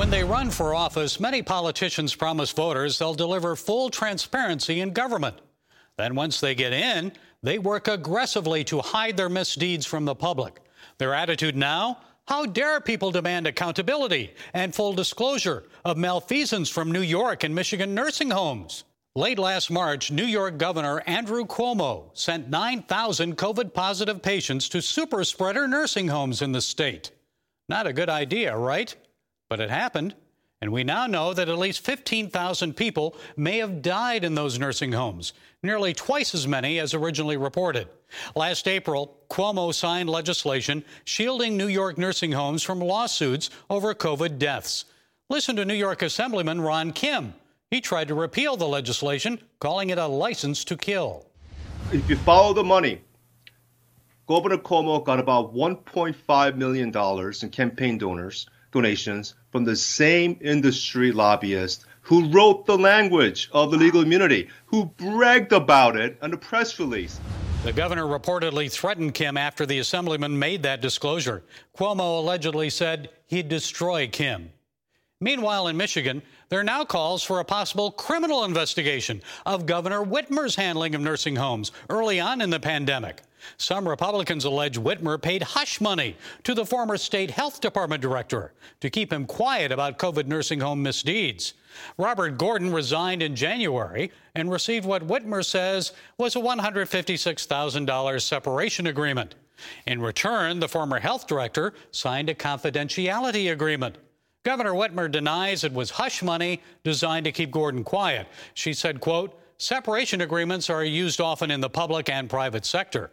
When they run for office, many politicians promise voters they'll deliver full transparency in government. Then, once they get in, they work aggressively to hide their misdeeds from the public. Their attitude now? How dare people demand accountability and full disclosure of malfeasance from New York and Michigan nursing homes? Late last March, New York Governor Andrew Cuomo sent 9,000 COVID positive patients to super spreader nursing homes in the state. Not a good idea, right? But it happened. And we now know that at least 15,000 people may have died in those nursing homes, nearly twice as many as originally reported. Last April, Cuomo signed legislation shielding New York nursing homes from lawsuits over COVID deaths. Listen to New York Assemblyman Ron Kim he tried to repeal the legislation, calling it a license to kill. If you follow the money, Governor Cuomo got about $1.5 million in campaign donors donations from the same industry lobbyist who wrote the language of the legal immunity, who bragged about it in a press release. The governor reportedly threatened Kim after the assemblyman made that disclosure. Cuomo allegedly said he'd destroy Kim. Meanwhile, in Michigan, there are now calls for a possible criminal investigation of Governor Whitmer's handling of nursing homes early on in the pandemic. Some Republicans allege Whitmer paid hush money to the former state health department director to keep him quiet about COVID nursing home misdeeds. Robert Gordon resigned in January and received what Whitmer says was a $156,000 separation agreement. In return, the former health director signed a confidentiality agreement. Governor Whitmer denies it was hush money designed to keep Gordon quiet. She said, quote, separation agreements are used often in the public and private sector.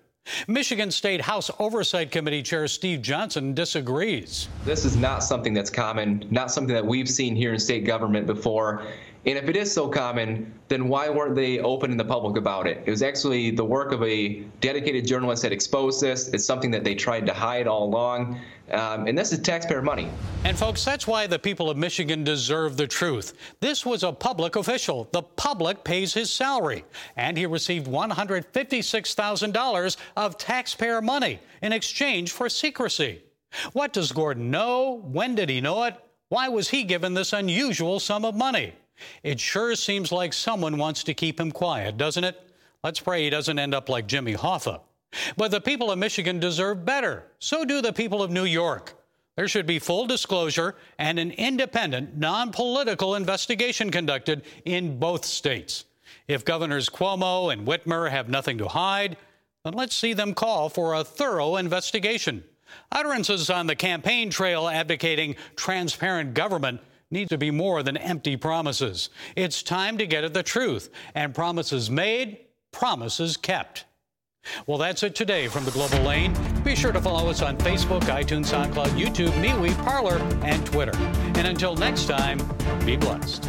Michigan State House Oversight Committee Chair Steve Johnson disagrees. This is not something that's common, not something that we've seen here in state government before. And if it is so common, then why weren't they open in the public about it? It was actually the work of a dedicated journalist that exposed this. It's something that they tried to hide all along. Um, and this is taxpayer money. And, folks, that's why the people of Michigan deserve the truth. This was a public official. The public pays his salary. And he received $156,000 of taxpayer money in exchange for secrecy. What does Gordon know? When did he know it? Why was he given this unusual sum of money? It sure seems like someone wants to keep him quiet, doesn't it? Let's pray he doesn't end up like Jimmy Hoffa. But the people of Michigan deserve better. So do the people of New York. There should be full disclosure and an independent, non political investigation conducted in both states. If Governors Cuomo and Whitmer have nothing to hide, then let's see them call for a thorough investigation. Utterances on the campaign trail advocating transparent government need to be more than empty promises. It's time to get at the truth, and promises made, promises kept. Well, that's it today from the Global Lane. Be sure to follow us on Facebook, iTunes, SoundCloud, YouTube, MeWe, Parler, and Twitter. And until next time, be blessed.